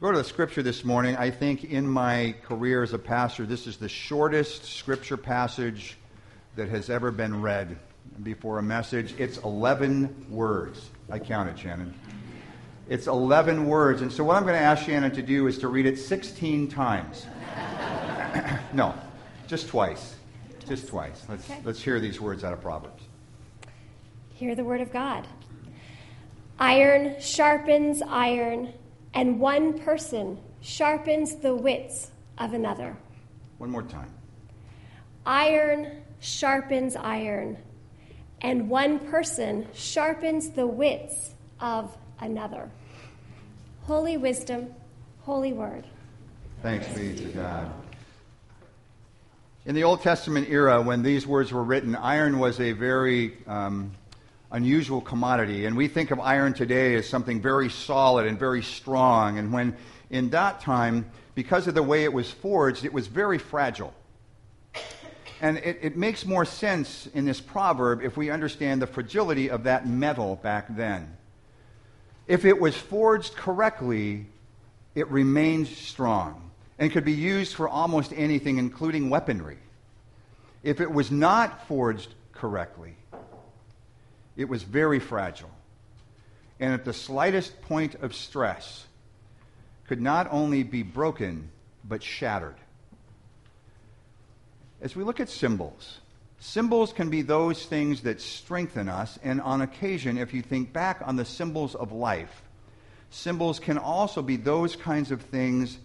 Go to the scripture this morning. I think in my career as a pastor, this is the shortest scripture passage that has ever been read before a message. It's 11 words. I counted, Shannon. It's 11 words. And so, what I'm going to ask Shannon to do is to read it 16 times. no, just twice. Just twice. Let's, okay. let's hear these words out of Proverbs. Hear the word of God. Iron sharpens iron, and one person sharpens the wits of another. One more time. Iron sharpens iron, and one person sharpens the wits of another. Holy wisdom, holy word. Thanks be to God. In the Old Testament era, when these words were written, iron was a very um, unusual commodity. And we think of iron today as something very solid and very strong. And when in that time, because of the way it was forged, it was very fragile. And it, it, makes more sense in this proverb if we understand the fragility of that metal back then. If it was forged correctly, it remained strong and could be used for almost anything, including weaponry. If it was not forged correctly, it was very fragile. And at the slightest point of stress, could not only be broken, but shattered. As we look at symbols, symbols can be those things that strengthen us, and on occasion, if you think back on the symbols of life, symbols can also be those kinds of things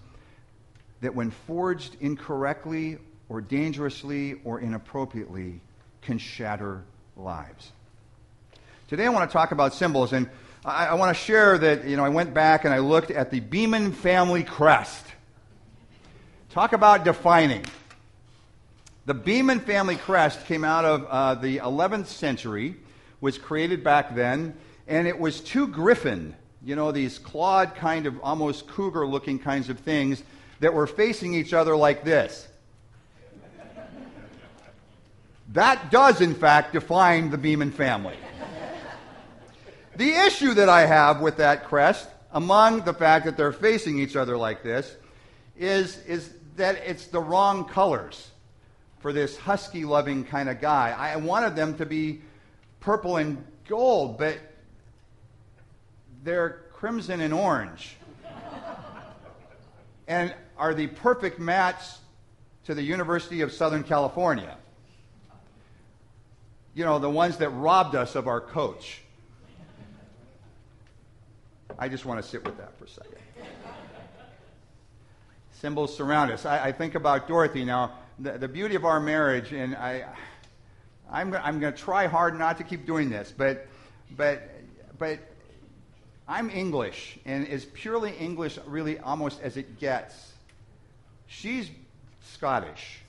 that, when forged incorrectly or dangerously or inappropriately, can shatter lives. Today I want to talk about symbols, and I, I want to share that, you know, I went back and I looked at the Beeman family crest. Talk about defining. The Beeman family crest came out of uh, the 11th century, was created back then, and it was two griffin, you know, these clawed kind of almost cougar looking kinds of things that were facing each other like this. That does, in fact, define the Beeman family. The issue that I have with that crest, among the fact that they're facing each other like this, is, is that it's the wrong colors for this husky loving kind of guy. I wanted them to be purple and gold, but they're crimson and orange. and are the perfect match to the University of Southern California. You know, the ones that robbed us of our coach. I just want to sit with that for a second. Symbols surround us. I, I, think about Dorothy now. The, the beauty of our marriage, and I, I'm, I'm going to try hard not to keep doing this, but, but, but I'm English, and as purely English, really almost as it gets. She's Scottish.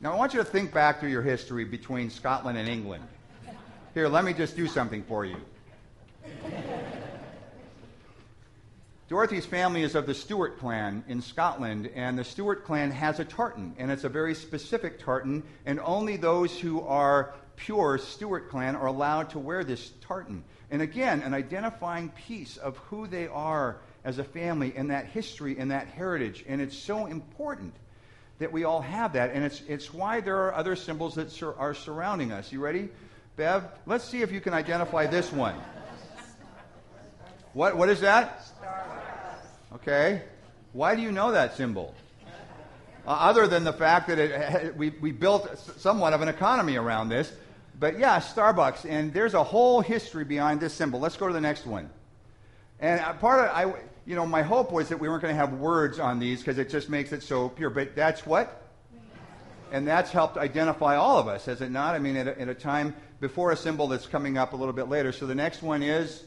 Now, I want you to think back through your history between Scotland and England. Here, let me just do something for you. Dorothy's family is of the Stuart clan in Scotland, and the Stuart clan has a tartan, and it's a very specific tartan, and only those who are pure Stuart clan are allowed to wear this tartan. And again, an identifying piece of who they are as a family and that history and that heritage. And it's so important that we all have that. And it's, it's why there are other symbols that sur- are surrounding us. You ready? Bev, let's see if you can identify this one. What, what is that? Okay? Why do you know that symbol? Uh, other than the fact that it, we, we built somewhat of an economy around this. But yeah, Starbucks. And there's a whole history behind this symbol. Let's go to the next one. And uh, part of I, you know, my hope was that we weren't going to have words on these because it just makes it so pure. But that's what? And that's helped identify all of us, has it not? I mean, at a, at a time before a symbol that's coming up a little bit later. So the next one is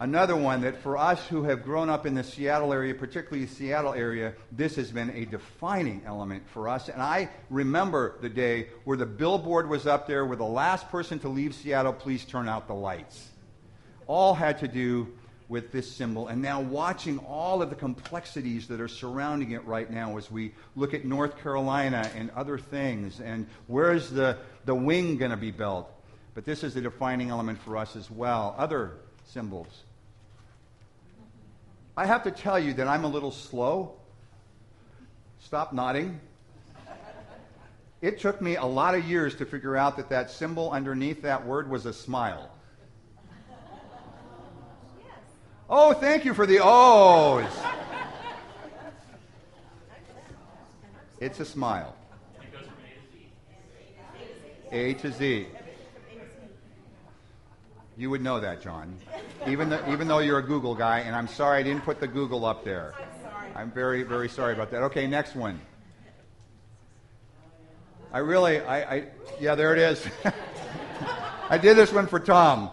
Another one that for us who have grown up in the Seattle area, particularly the Seattle area, this has been a defining element for us. And I remember the day where the billboard was up there where the last person to leave Seattle, please turn out the lights. All had to do with this symbol. And now watching all of the complexities that are surrounding it right now as we look at North Carolina and other things and where's the, the wing going to be built. But this is the defining element for us as well. Other symbols I have to tell you that I'm a little slow. Stop nodding. It took me a lot of years to figure out that that symbol underneath that word was a smile. Oh, thank you for the O's. It's a smile. A to Z. You would know that, John. Even, the, even though you're a Google guy, and I'm sorry I didn't put the Google up there. I'm very, very sorry about that. Okay, next one. I really, I, I yeah, there it is. I did this one for Tom.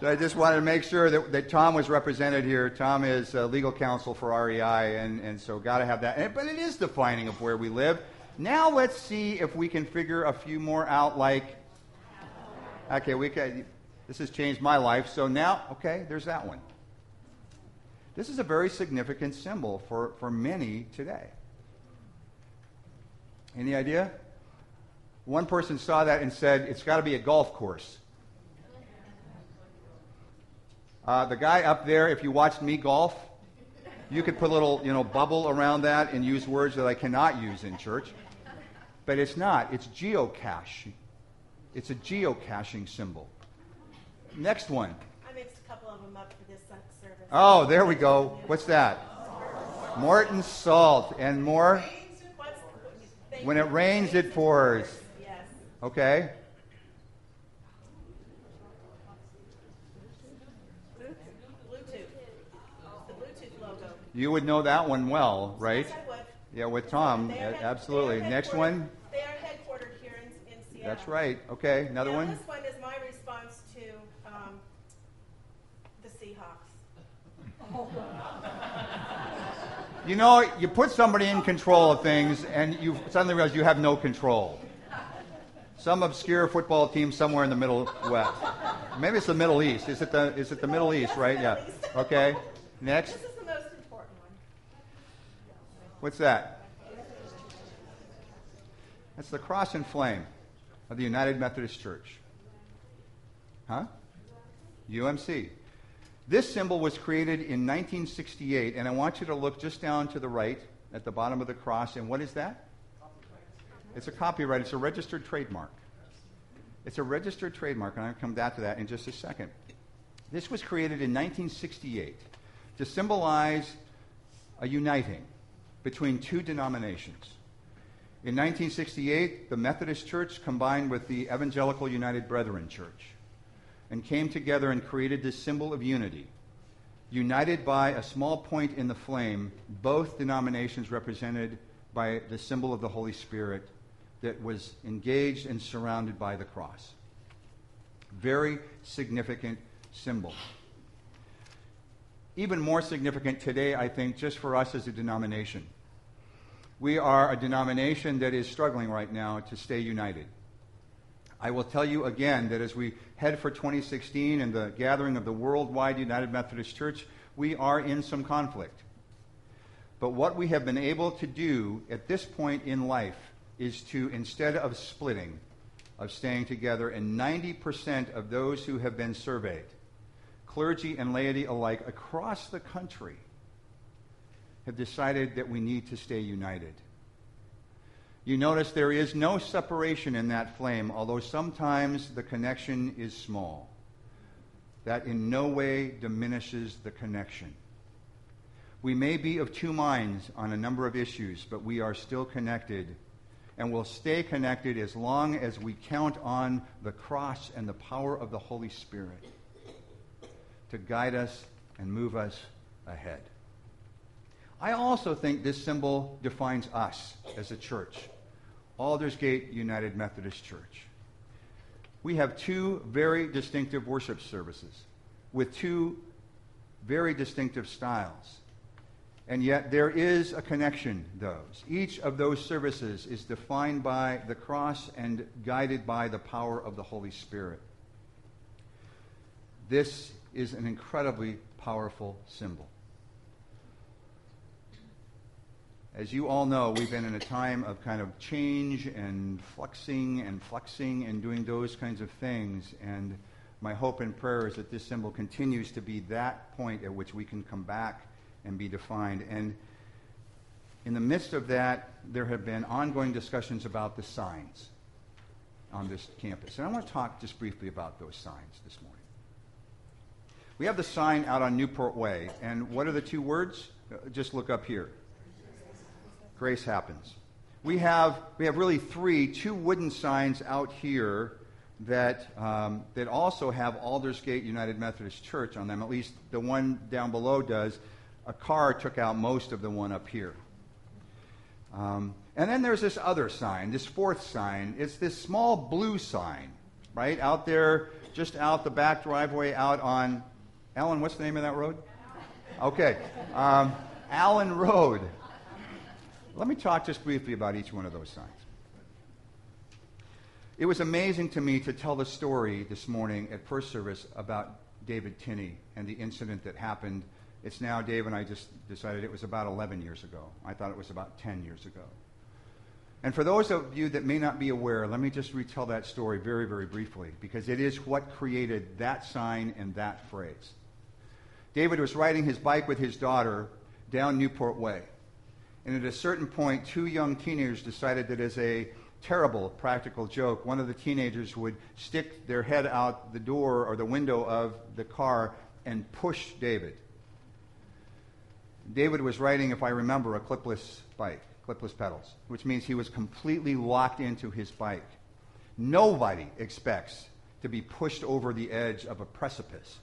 So I just wanted to make sure that, that Tom was represented here. Tom is uh, legal counsel for REI, and, and so got to have that. And, but it is defining of where we live. Now let's see if we can figure a few more out. Like, okay, we can. This has changed my life. So now, okay, there's that one. This is a very significant symbol for, for many today. Any idea? One person saw that and said, it's got to be a golf course. Uh, the guy up there, if you watched me golf, you could put a little, you know, bubble around that and use words that I cannot use in church. But it's not. It's geocache. It's a geocaching symbol. Next one. I mixed a couple of them up for this service. Oh, there we go. What's that? Morton salt and more. When it rains, it pours. Yes. Okay. Bluetooth. The Bluetooth logo. You would know that one well, right? Yes, I would. Yeah, with Tom. Absolutely. Next one. They are headquartered here in, Seattle. That's right. Okay. Another one. This one is my response to um, the Seahawks. You know, you put somebody in control of things, and you suddenly realize you have no control. Some obscure football team somewhere in the Middle West. Maybe it's the Middle East. Is it the Is it the Middle East? Right? Yeah. Okay. Next. This is the most important one. What's that? That's the cross and flame of the United Methodist Church. Huh? UMC. This symbol was created in 1968, and I want you to look just down to the right at the bottom of the cross. And what is that? It's a copyright. It's a registered trademark. It's a registered trademark, and I'll come back to that in just a second. This was created in 1968 to symbolize a uniting between two denominations. In 1968, the Methodist Church combined with the Evangelical United Brethren Church and came together and created this symbol of unity. United by a small point in the flame, both denominations represented by the symbol of the Holy Spirit that was engaged and surrounded by the cross. Very significant symbol. Even more significant today, I think, just for us as a denomination. We are a denomination that is struggling right now to stay united. I will tell you again that as we head for 2016 and the gathering of the worldwide United Methodist Church, we are in some conflict. But what we have been able to do at this point in life is to, instead of splitting, of staying together, and 90% of those who have been surveyed, clergy and laity alike across the country, have decided that we need to stay united. You notice there is no separation in that flame, although sometimes the connection is small. That in no way diminishes the connection. We may be of two minds on a number of issues, but we are still connected and will stay connected as long as we count on the cross and the power of the Holy Spirit to guide us and move us ahead. I also think this symbol defines us as a church, Aldersgate United Methodist Church. We have two very distinctive worship services with two very distinctive styles. And yet there is a connection, those. Each of those services is defined by the cross and guided by the power of the Holy Spirit. This is an incredibly powerful symbol. As you all know, we've been in a time of kind of change and fluxing and fluxing and doing those kinds of things. And my hope and prayer is that this symbol continues to be that point at which we can come back and be defined. And in the midst of that, there have been ongoing discussions about the signs on this campus. And I want to talk just briefly about those signs this morning. We have the sign out on Newport Way, and what are the two words? Uh, just look up here. Grace happens. We have, we have really three, two wooden signs out here that, um, that also have Aldersgate United Methodist Church on them. At least the one down below does. A car took out most of the one up here. Um, and then there's this other sign, this fourth sign. It's this small blue sign, right? Out there, just out the back driveway, out on, Allen, what's the name of that road? Okay. Um, Allen Road. Let me talk just briefly about each one of those signs. It was amazing to me to tell the story this morning at first service about David Tinney and the incident that happened it's now, Dave and I just decided it was about 11 years ago. I thought it was about 10 years ago. And for those of you that may not be aware, let me just retell that story very, very briefly, because it is what created that sign and that phrase. David was riding his bike with his daughter down Newport Way. And at a certain point, two young teenagers decided that as a terrible practical joke, one of the teenagers would stick their head out the door or the window of the car and push David. David was riding, if I remember, a clipless bike, clipless pedals, which means he was completely locked into his bike. Nobody expects to be pushed over the edge of a precipice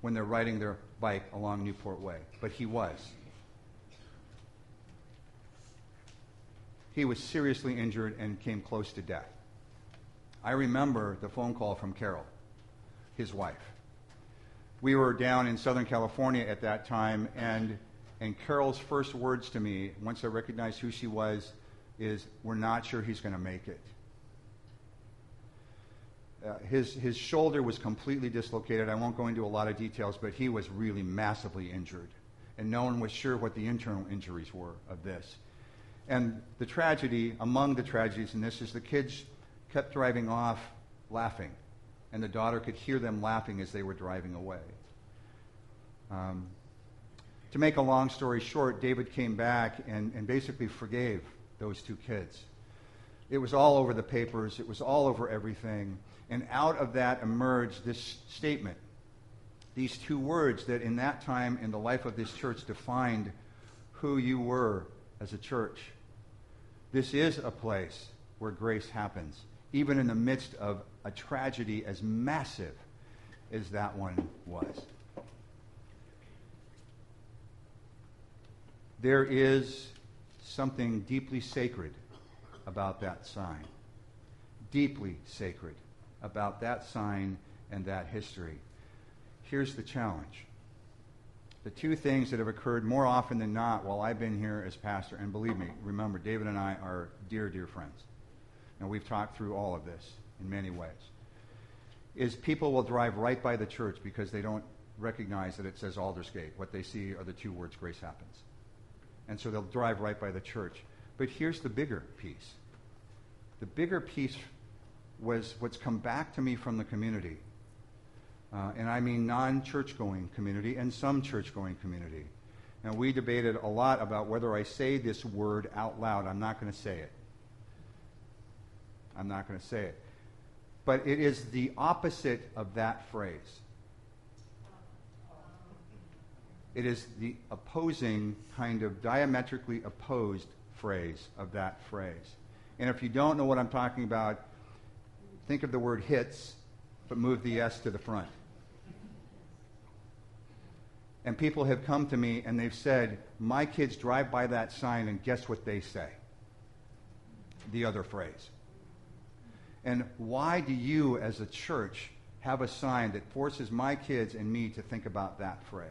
when they're riding their bike along Newport Way, but he was. He was seriously injured and came close to death. I remember the phone call from Carol, his wife. We were down in Southern California at that time, and and Carol's first words to me, once I recognized who she was, is, We're not sure he's going to make it. Uh, his, his shoulder was completely dislocated. I won't go into a lot of details, but he was really massively injured. And no one was sure what the internal injuries were of this. And the tragedy, among the tragedies in this, is the kids kept driving off laughing. And the daughter could hear them laughing as they were driving away. Um, to make a long story short, David came back and, and basically forgave those two kids. It was all over the papers, it was all over everything. And out of that emerged this statement, these two words that in that time in the life of this church defined who you were as a church. This is a place where grace happens, even in the midst of a tragedy as massive as that one was. There is something deeply sacred about that sign. Deeply sacred about that sign and that history. Here's the challenge. The two things that have occurred more often than not while I've been here as pastor, and believe me, remember, David and I are dear, dear friends. And we've talked through all of this in many ways. Is people will drive right by the church because they don't recognize that it says Aldersgate. What they see are the two words, grace happens and so they'll drive right by the church. But here's the bigger piece. The bigger piece was what's come back to me from the community. Uh, and I mean non church going community and some church going community. Now, we debated a lot about whether I say this word out loud. I'm not going to say it. I'm not going to say it. But it is the opposite of that phrase. It is the opposing, kind of diametrically opposed phrase of that phrase. And if you don't know what I'm talking about, think of the word hits, but move the S to the front. And people have come to me and they've said, My kids drive by that sign, and guess what they say? The other phrase. And why do you, as a church, have a sign that forces my kids and me to think about that phrase?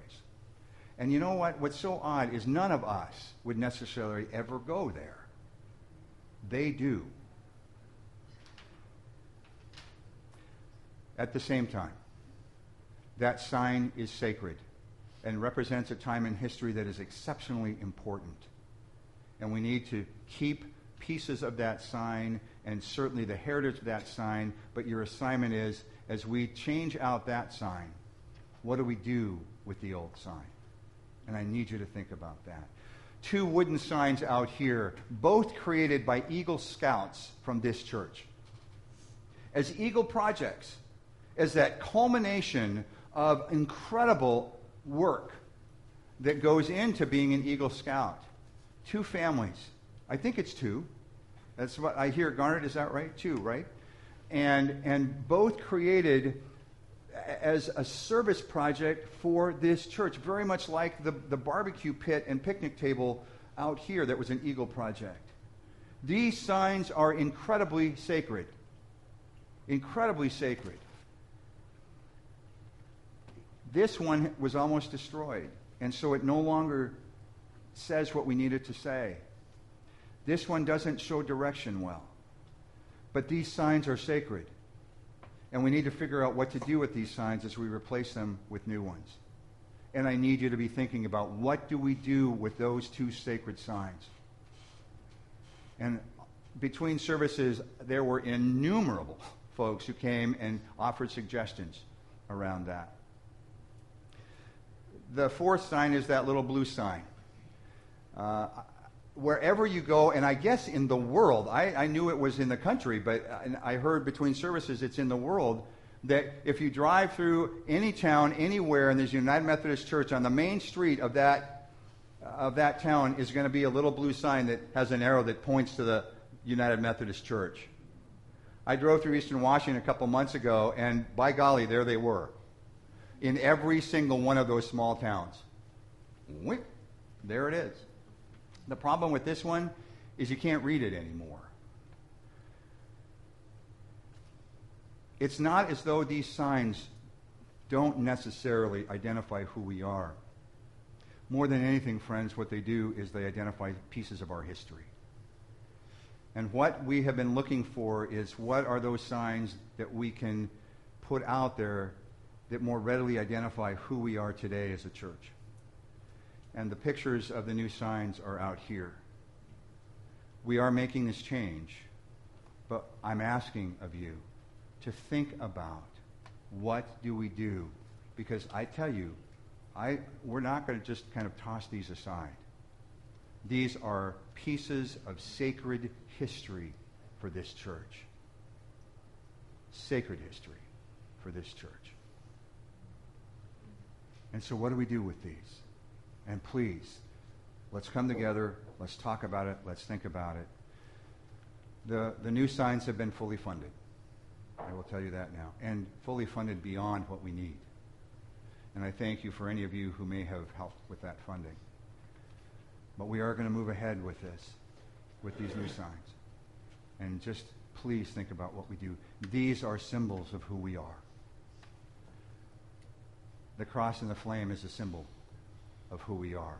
And you know what? What's so odd is none of us would necessarily ever go there. They do. At the same time, that sign is sacred and represents a time in history that is exceptionally important. And we need to keep pieces of that sign and certainly the heritage of that sign. But your assignment is as we change out that sign, what do we do with the old sign? And I need you to think about that. Two wooden signs out here, both created by Eagle Scouts from this church. As Eagle projects, as that culmination of incredible work that goes into being an Eagle Scout. Two families. I think it's two. That's what I hear Garnet, Is that right? Two, right? And, and both created as a service project for this church, very much like the, the barbecue pit and picnic table out here that was an Eagle project. These signs are incredibly sacred. Incredibly sacred. This one was almost destroyed, and so it no longer says what we needed to say. This one doesn't show direction well. But these signs are sacred. And we need to figure out what to do with these signs as we replace them with new ones. And I need you to be thinking about what do we do with those two sacred signs? And between services, there were innumerable folks who came and offered suggestions around that. The fourth sign is that little blue sign. Uh, wherever you go, and I guess in the world, I, I knew it was in the country, but I heard between services it's in the world, that if you drive through any town, anywhere, and there's a United Methodist Church on the main street of that, of that town is going to be a little blue sign that has an arrow that points to the United Methodist Church. I drove through Eastern Washington a couple months ago, and by golly, there they were. In every single one of those small towns. There it is. The problem with this one is you can't read it anymore. It's not as though these signs don't necessarily identify who we are. More than anything, friends, what they do is they identify pieces of our history. And what we have been looking for is what are those signs that we can put out there that more readily identify who we are today as a church and the pictures of the new signs are out here. We are making this change, but I'm asking of you to think about what do we do? Because I tell you, I, we're not going to just kind of toss these aside. These are pieces of sacred history for this church. Sacred history for this church. And so, what do we do with these? And please, let's come together, let's talk about it, let's think about it. The, the new signs have been fully funded. I will tell you that now. And fully funded beyond what we need. And I thank you for any of you who may have helped with that funding. But we are going to move ahead with this, with these new signs. And just please think about what we do. These are symbols of who we are. The cross and the flame is a symbol of who we are.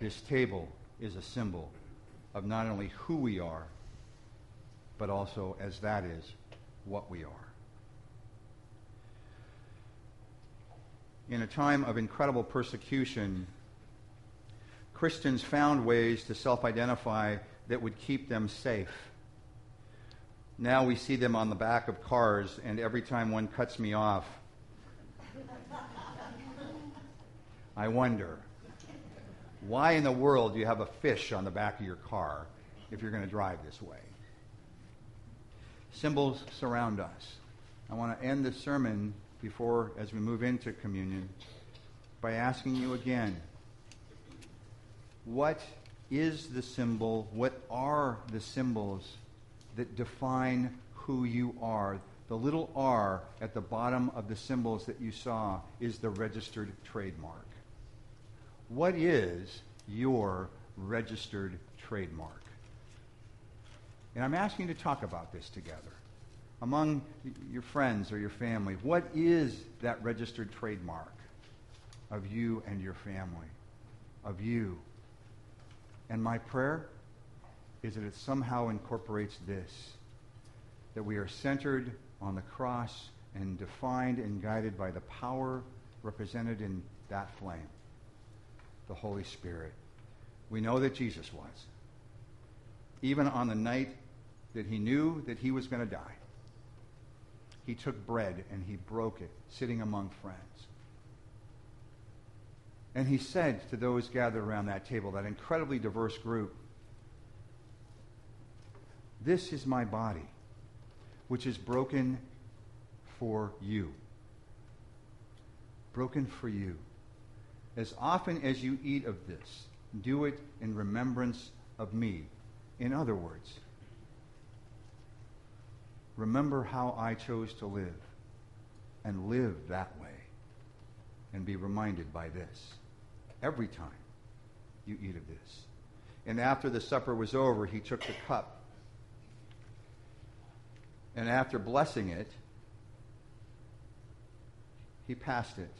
This table is a symbol of not only who we are, but also as that is what we are. In a time of incredible persecution, Christians found ways to self identify that would keep them safe. Now we see them on the back of cars, and every time one cuts me off, I wonder, why in the world do you have a fish on the back of your car if you're going to drive this way? Symbols surround us. I want to end the sermon before, as we move into communion, by asking you again what is the symbol? What are the symbols that define who you are? The little r at the bottom of the symbols that you saw is the registered trademark. What is your registered trademark? And I'm asking you to talk about this together. Among your friends or your family, what is that registered trademark of you and your family? Of you? And my prayer is that it somehow incorporates this that we are centered on the cross and defined and guided by the power represented in that flame the Holy Spirit. We know that Jesus was. Even on the night that he knew that he was going to die, he took bread and he broke it, sitting among friends. And he said to those gathered around that table, that incredibly diverse group, This is my body, which is broken for you. Broken for you. As often as you eat of this, do it in remembrance of me. In other words, remember how I chose to live and live that way and be reminded by this every time you eat of this. And after the supper was over, he took the cup. And after blessing it, he passed it.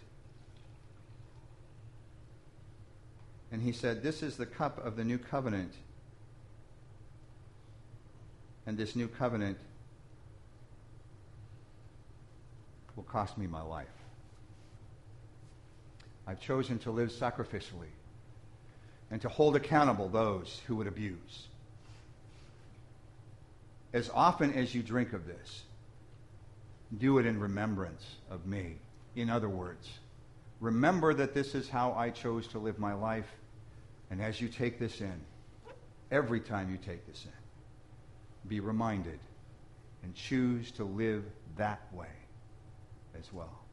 And he said, This is the cup of the new covenant. And this new covenant will cost me my life. I've chosen to live sacrificially and to hold accountable those who would abuse. As often as you drink of this, do it in remembrance of me. In other words, remember that this is how I chose to live my life. And as you take this in, every time you take this in, be reminded and choose to live that way as well.